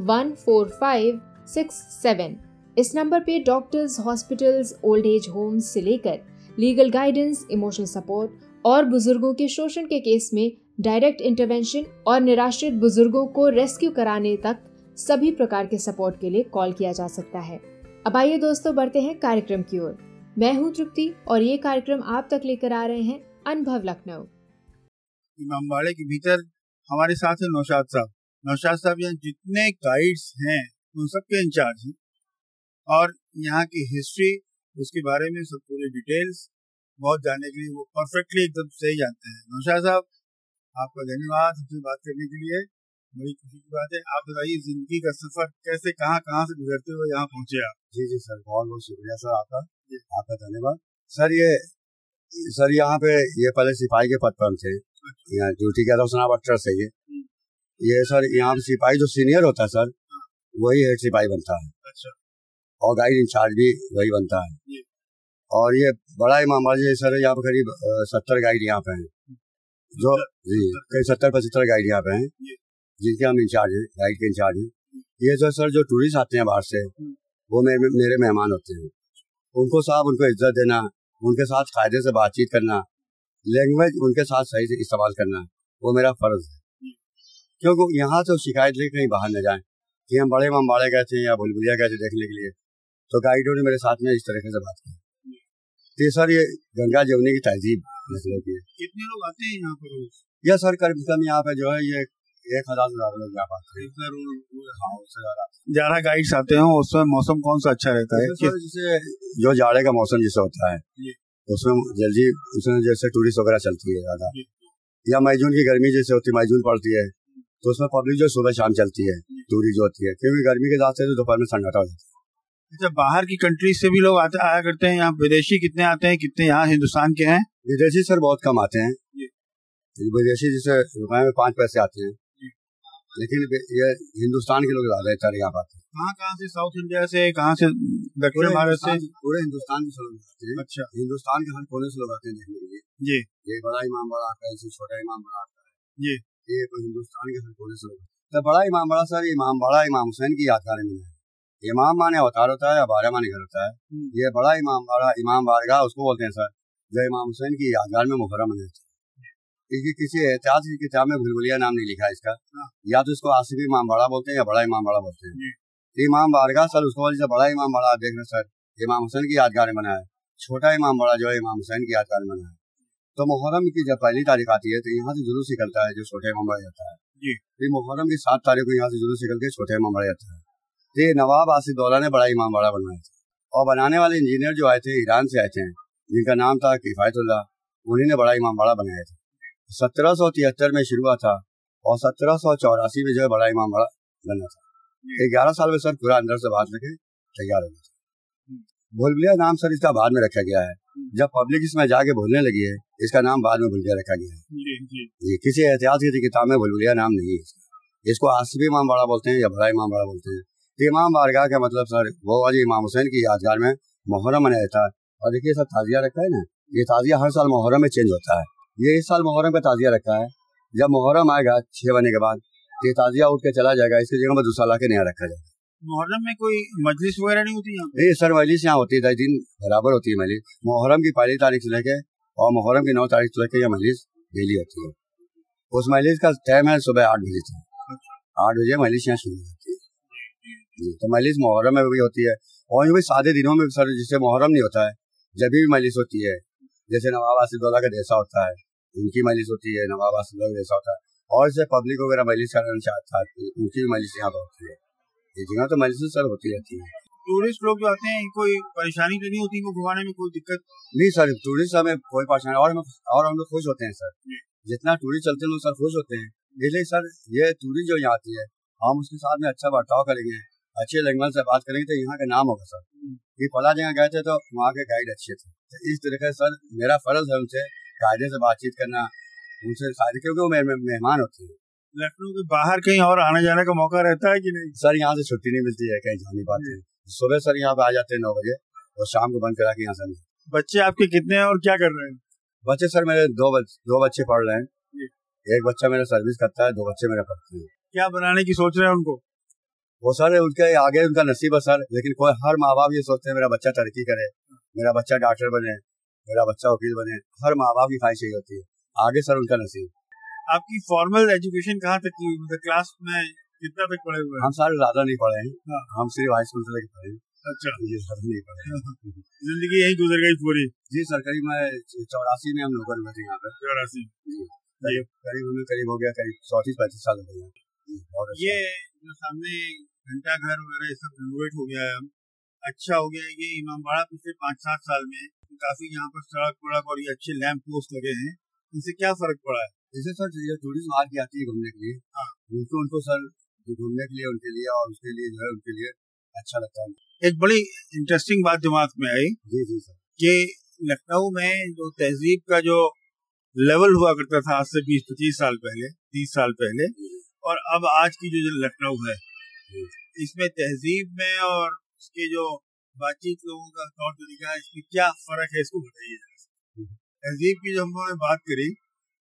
One four five six seven इस number पे doctors hospitals old age homes से लेकर लीगल गाइडेंस इमोशनल सपोर्ट और बुज़ुर्गों के शोषण के केस में डायरेक्ट इंटरवेंशन और निराश्रित बुज़ुर्गों को रेस्क्यू कराने तक सभी प्रकार के सपोर्ट के लिए कॉल किया जा सकता है। अब आइए दोस्तों बढ़ते हैं कार्यक्रम की ओर। मैं हूँ तृप्ति और ये कार्यक्रम आप तक लेकर आ रहे हैं अनुभव लखनऊ। इमामबाड़े के भीतर हमारे साथ है नौशाद साहब। नौशाद साहब यहाँ जितने गाइड्स हैं उन सबके इंचार्ज हैं। और यहाँ की हिस्ट्री उसके बारे में सब पूरे डिटेल्स बहुत जानने के लिए वो परफेक्टली एकदम सही जानते हैं। नौशाद साहब आपका धन्यवाद हमसे बात करने के लिए। बड़ी खुशी की बात है। आप बताइए ज़िंदगी का सफ़र कैसे कहाँ कहाँ से गुजरते हुए यहाँ पहुँचे आप? जी जी सर बहुत बहुत शुक्रिया सर आपका। आपका धन्यवाद। सर ये सर यहाँ पे ये पहले सिपाही के पद पर हम थे। अच्छा। यहाँ ड्यूटी किया था उसना ट्रस्ट है। ये ये सर यहाँ पे सिपाही जो सीनियर होता है सर वही हेड सिपाही बनता है। अच्छा। और गाइड इंचार्ज भी वही बनता है। और ये बड़ा इमाम जी सर यहाँ पे करीब सत्तर गाइड यहाँ पे हैं। जो जी करीब सत्तर पचहत्तर गाइड यहाँ पे हैं। जिनके हम इंचार्ज हैं गाइड के इंचार्ज हैं। ये जो सर जो टूरिस्ट आते हैं बाहर से हम्म। वो मेरे मेरे मेहमान होते हैं। उनको साहब उनको इज़्ज़त देना उनके साथ कायदे से बातचीत करना लैंग्वेज उनके साथ सही से इस्तेमाल करना वो मेरा फ़र्ज़ है। क्योंकि यहाँ से शिकायत लेकर कहीं बाहर न जाए। कि हम बड़े माम बाड़े गए थे या बुलबुलिया गए थे देखने के लिए। तो गाइडों ने मेरे साथ में इस तरीके से बात की। तो सर ये गंगा जमुनी की तहजीब नस्लों की कितने लोग आते हैं यहाँ पर यह सर कम से कम यहाँ पे जो है ये एक हज़ार से ज़्यादा लोग यहाँ पाते हैं। ज़्यादा। गाइड्स आते हैं उसमें मौसम कौन सा अच्छा रहता है? जैसे जो जाड़े का मौसम जैसे होता है उसमें जल्दी उसमें जैसे टूरिस्ट वगैरह चलती है ज़्यादा। या मई जून की गर्मी जैसे होती है मई जून पड़ती है। तो उसमें पब्लिक जो सुबह शाम चलती है टूरी जो होती है क्योंकि गर्मी के साथ से तो दोपहर में सन्नाटा हो जाता है। अच्छा बाहर की कंट्री से भी लोग आते आया करते हैं यहाँ विदेशी कितने आते हैं कितने यहाँ हिंदुस्तान के हैं? विदेशी सर बहुत कम आते हैं। विदेशी जैसे रुपए में पाँच पैसे आते हैं। लेकिन ये हिंदुस्तान के लोग ज़्यादा यहाँ हैं कहाँ कहाँ से साउथ इंडिया से कहाँ से दक्षिण भारत से? पूरे हिंदुस्तान के लोग आते हैं। अच्छा। हिंदुस्तान के हर कोने से लोग आते हैं देखने के लिए। जी। ये बड़ा इमाम बड़ा आता है छोटा इमाम बड़ा आता है। जी। ये तो हिंदुस्तान के कोने से तो बड़ा इमाम बड़ा सर इमाम बड़ा इमाम हुसैन की यादगार में है इमाम माने अवतार होता है या बारह माने घर होता है। हम्म। ये बड़ा इमाम बड़ा इमाम बारगाह उसको बोलते हैं सर जो इमाम हुसैन की यादगार में मुहर्रम मनाते क्योंकि किसी एहतियात की किताब में भूलभुलिया नाम नहीं लिखा है इसका। हाँ। या तो इसको आसिफ इमाम बड़ा बोलते हैं या बड़ा इमाम बड़ा बोलते हैं। तो इमाम बारगाह सर उसको बोलते बड़ा इमाम बड़ा। देख रहे सर इमाम हुसैन की यादगार में बनाया छोटा इमाम बड़ा जो है इमाम हुसैन की यादगार में बनाया तो मुहर्रम की जब पहली तारीख आती है तो यहाँ से जुलूस निकलता है जो छोटे इमाम बड़ा जाता है। जी। फिर मुहर्रम की सात तारीख को यहाँ से जुलूस निकल के छोटे इमाम बड़ा जाता है। तो ये नवाब आसिफ दौला ने बड़ा इमाम बड़ा बनवाया था। और बनाने वाले इंजीनियर जो आए थे ईरान से आए थे जिनका नाम था किफ़ायतुल्ला उन्हीं ने बड़ा इमाम बड़ा बनाया था। सत्रह सौ तिहत्तर में शुरू हुआ था और सत्रह सौ चौरासी में जो है बड़ा इमाम बड़ा बना था। ग्यारह साल में सर पूरा अंदर से बात रखे तैयार हो गया था। भूलभुलिया नाम सर इसका बाद में रखा गया है। जब पब्लिक इसमें जाके भूलने लगी है इसका नाम बाद में भूलिया रखा गया है। जी, किसी एहतियात की किताब में भूलभुलिया नाम नहीं है इसका। इसको आसफी इमाम बड़ा बोलते हैं या बड़ा इमाम बड़ा बोलते हैं। तो इमाम बारगाह का मतलब सर वो वाली इमाम हुसैन की यादगार में मुहर्रम मनाया था। और देखिए सर ताजिया रखा है ना? ये ताजिया हर साल मुहर्रम में चेंज होता है। ये इस साल मुहर्रम का ताजिया रखा है। जब मुहर्रम आएगा छह बजे के बाद ये ताजिया उठ के चला जाएगा इसकी जगह में दूसरा ला के नया रखा जाएगा। मुहर्रम में कोई मजलिस वगैरह नहीं होती यहाँ नहीं सर मजलिस यहाँ होती है दस दिन बराबर होती है मजलिस। मुहर्रम की पहली तारीख से लेके और मुहर्रम की नौ तारीख से लेके यह मजलिस डेली होती है। उस मजलिस का टाइम है सुबह आठ बजे से। अच्छा। आठ बजे मजलिस यहाँ शुरू होती है। तो मजलिस मुहर्रम में भी होती है और यूँ भी सादे दिनों में सर जिससे मुहर्रम नहीं होता है जब भी मजलिस होती है जैसे नवाब आसिदुल्ला का जैसा होता है उनकी मजलिस होती है नवाब आसिदुल्ला का जैसा होता है और जैसे पब्लिक वगैरह मजलिस करना चाहता है उनकी भी मजलिस यहाँ पर होती है। ये जगह तो मजलिस सर होती रहती है। टूरिस्ट लोग जो आते हैं कोई परेशानी तो नहीं होती इनको घुमाने में कोई दिक्कत? नहीं सर टूरिस्ट हमें कोई परेशानी और हम और हम लोग खुश होते हैं सर। जितना टूरिस्ट चलते हैं लोग सर खुश होते हैं। इसलिए सर ये टूरिस्ट जो यहाँ आती है हम उसके साथ में अच्छा बर्ताव करेंगे अच्छे लैंग्वेज से बात करेंगे तो यहाँ का नाम होगा सर। ये फला जगह गए थे तो वहाँ के गाइड अच्छे थे। तो इस तरीके से सर मेरा फ़र्ज़ है उनसे कायदे से बातचीत करना उनसे शादी क्योंकि वो मेहमान होते हैं। लखनऊ के बाहर कहीं और आने जाने का मौका रहता है कि नहीं? सर यहाँ से छुट्टी नहीं मिलती है कहीं जाने पाते हैं सुबह सर यहाँ पे आ जाते हैं नौ बजे और शाम को बंद करा के यहाँ से बच्चे आपके कितने हैं और क्या कर रहे हैं? बच्चे सर मेरे दो बच, दो बच्चे पढ़ रहे हैं। एक बच्चा मेरा सर्विस करता है दो बच्चे मेरा पढ़ते हैं। क्या बनाने की सोच रहे हैं उनको? वो सर उनके आगे उनका नसीब है सर लेकिन कोई हर माँ बाप ये सोचते हैं मेरा बच्चा तरक्की करे मेरा बच्चा डॉक्टर बने मेरा बच्चा वकील बने हर माँ बाप की ख्वाहिश यही होती है। आगे सर उनका नसीब। आपकी फॉर्मल एजुकेशन कहाँ तक की मतलब क्लास में कितना तक पढ़े हुए हम सारे ज़्यादा नहीं पढ़े हैं। हाँ। हम सिर्फ़ हाई स्कूल से लेकर पढ़े अच्छा। ये सर नहीं पढ़े ज़िंदगी यही गुजर गई पूरी। जी सर करीब मैं चौरासी में हम नौकर हुए थे यहाँ पे। चौरासी। करीब हमें करीब हो गया करीब चौतीस पैंतीस साल हो गया ये जो सामने घंटा घर वगैरह सब रेनोवेट हो गया है अच्छा हो गया है ये इमाम बाड़ा पिछले पाँच सात साल में काफ़ी यहाँ पर सड़क वड़क और ये अच्छे लैंप पोस्ट लगे हैं। इनसे क्या फ़र्क पड़ा है? जैसे सर ये टूरिज़्म आ की आती है घूमने के लिए। हाँ। उनको उनको सर जो घूमने के लिए उनके लिए और उसके लिए जो है उनके लिए अच्छा लगता है। एक बड़ी इंटरेस्टिंग बात दिमाग में आई जी जी सर। कि लखनऊ में जो तहजीब का जो लेवल हुआ करता था आज से बीस पच्चीस साल पहले तीस साल पहले और अब आज की जो लखनऊ है इसमें तहजीब में और उसके जो बातचीत लोगों का तौर तरीका है इसमें क्या फ़र्क है इसको बताइए। तहजीब की जो हम लोगों ने बात करी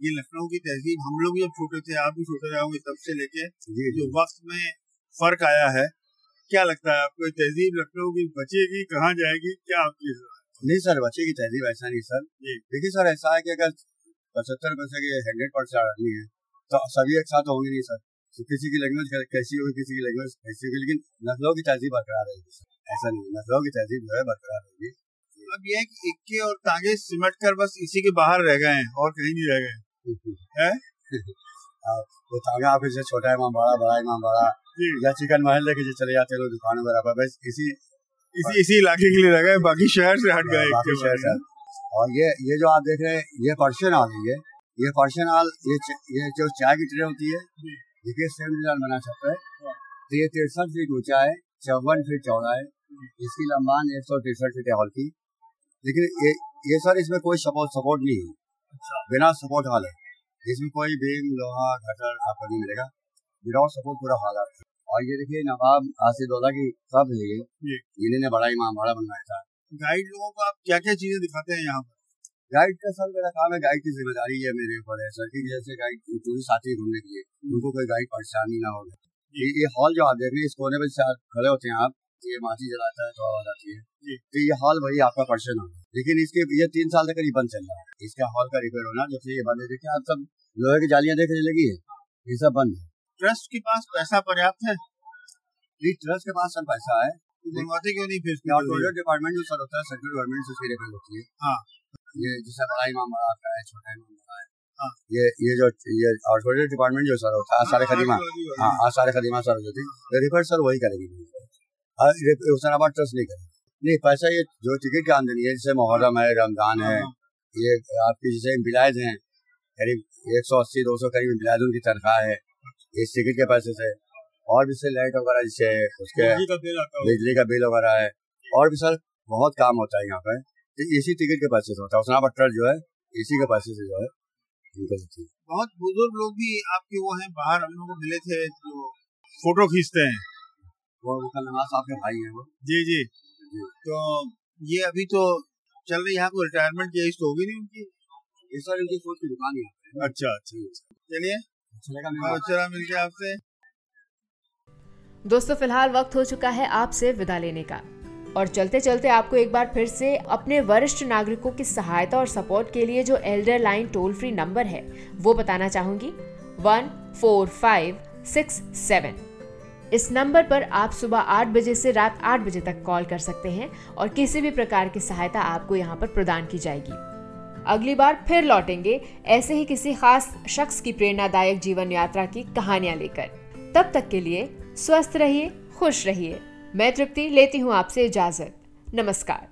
ये लखनऊ की तहजीब हम लोग जब छोटे थे आप भी छोटे रहे होंगे तब से लेके जो वक्त में फ़र्क आया है क्या लगता है आपको तहजीब लखनऊ की बचेगी कहाँ जाएगी क्या आपकी नहीं सर बचेगी तहजीब ऐसा नहीं सर। देखिए सर ऐसा है कि अगर पचहत्तर परसेंट हंड्रेड परसेंट आदमी है तो सभी एक साथ होंगे नहीं सर। तो किसी की लैंग्वेज कैसी होगी किसी की लैंग्वेज कैसी होगी लेकिन नस्लों की तहजीब बरकरार रहेगी ऐसा नहीं नस्लों की तहजीब जो है बरकरार रहेगी। अब यह है कि इक्के और तांगे सिमट कर बस इसी के बाहर रह गए हैं और कहीं नहीं रह गए हाँ, वो तांगा आप इसे छोटा इमाम बड़ा बड़ा इमाम बड़ा। या चिकन महल लेके जो चले जाते लोग दुकानों वगैरह पर बस इसी इसी इसी इलाके के लिए रह गए बाकी शहर से हट गए शहर से और ये ये जो आप देख रहे हैं ये पर्शियन हाल है ये ये पर्शियन हाल ये ये जो चाय की ट्रे होती है देखिए सेवन डिज़ाइन बना सकता है? तो ये तिरसठ फीट ऊँचा है चौवन फीट चौड़ा है। इसकी लंबान एक सौ तिरसठ फीट हॉल की लेकिन ये ये सर इसमें कोई सपोर्ट सपोर्ट नहीं है। अच्छा। बिना सपोर्ट हॉल है इसमें कोई बीम लोहा घटर आपको नहीं मिलेगा। विदाउट सपोर्ट पूरा हॉल है। और ये देखिए नवाब आसिदौला की सब है ये। इन्होंने बड़ा इमाम बड़ा बनवाया था। गाइड लोगों को आप क्या क्या चीज़ें दिखाते हैं यहाँ पर? गाइड का सर मेरा काम है गाइड की ज़िम्मेदारी है मेरे ऊपर है सर की जैसे गाइड टूरिस्ट हैं घूमने के लिए। उनको कोई गाइड परेशानी ना हो। ये, हॉल जो आप देख रहे हैं इस कोने पर खड़े होते हैं आप। ये माची जलाता है तो आवाज़ आती है। तो ये हॉल वही आपका पर्सन होगा। लेकिन इसके ये तीन साल तक बंद चल रहा है। इसका हॉल का रिपेयर होना जब से ये बंद है देखिए आप सब लोहे की जालियाँ देखने लगी है। ये सब बंद है। ट्रस्ट के पास पैसा पर्याप्त है? जी ट्रस्ट के पास सब पैसा है। तो बनवाते क्यों नहीं फिर डिपार्टमेंट जो सर होता है सेंट्रल गवर्नमेंट से उसकी रिपेयर होती है। हाँ। ये जैसे बड़ा इमाम बड़ा आता है छोटा इमाम बड़ा है। हाँ। ये ये जो ये आउटफोर्डेड डिपार्टमेंट जो सर होता है सारे खदीमा हाँ आज सारे खदीमा सर जो थी रिफर सर वही करेगी। हुसैनाबाद ट्रस्ट नहीं करेगी। नहीं पैसा ये जो टिकट की आमदनी है जैसे मुहर्रम है रमज़ान है हाँ। ये आपकी जैसे बिलायद हैं करीब एक सौ अस्सी दो सौ करीब बिलायद उनकी तनख्वाह है इस टिकट के पैसे से। और भी से लाइट वगैरह जैसे उसके बिजली का बिल वगैरह है। और भी सर बहुत काम होता है यहाँ पे। तो इसी टिकट के पैसे से होता है। उसना ट्रस्ट जो है इसी के पैसे से जो है बहुत बुज़ुर्ग लोग भी आपके वो हैं बाहर हम लोग मिले थे जो फ़ोटो खींचते हैं। वो नवाज़ साहब के भाई हैं वो। जी जी। तो ये अभी तो चल रही यहाँ को रिटायरमेंट की एज तो होगी नहीं उनकी? इस बार इनकी फ़ूड की दुकान ही अच्छा अच्छा चलिए। अच्छा मिल गया आपसे। दोस्तों फ़िलहाल वक्त हो चुका है आपसे विदा लेने का। और चलते चलते आपको एक बार फिर से अपने वरिष्ठ नागरिकों की सहायता और सपोर्ट के लिए जो elder line toll free number है वो बताना चाहूँगी। One four five six seven. इस नंबर पर आप सुबह आठ बजे से रात आठ बजे तक कॉल कर सकते हैं और किसी भी प्रकार की सहायता आपको यहाँ पर प्रदान की जाएगी। अगली बार फिर लौटेंगे ऐसे ही किसी खास शख्स की प्रेरणादायक जीवन यात्रा की कहानियाँ लेकर। तब तक के लिए स्वस्थ रहिए, खुश रहिए। मैं तृप्ति लेती हूँ आपसे इजाज़त। नमस्कार।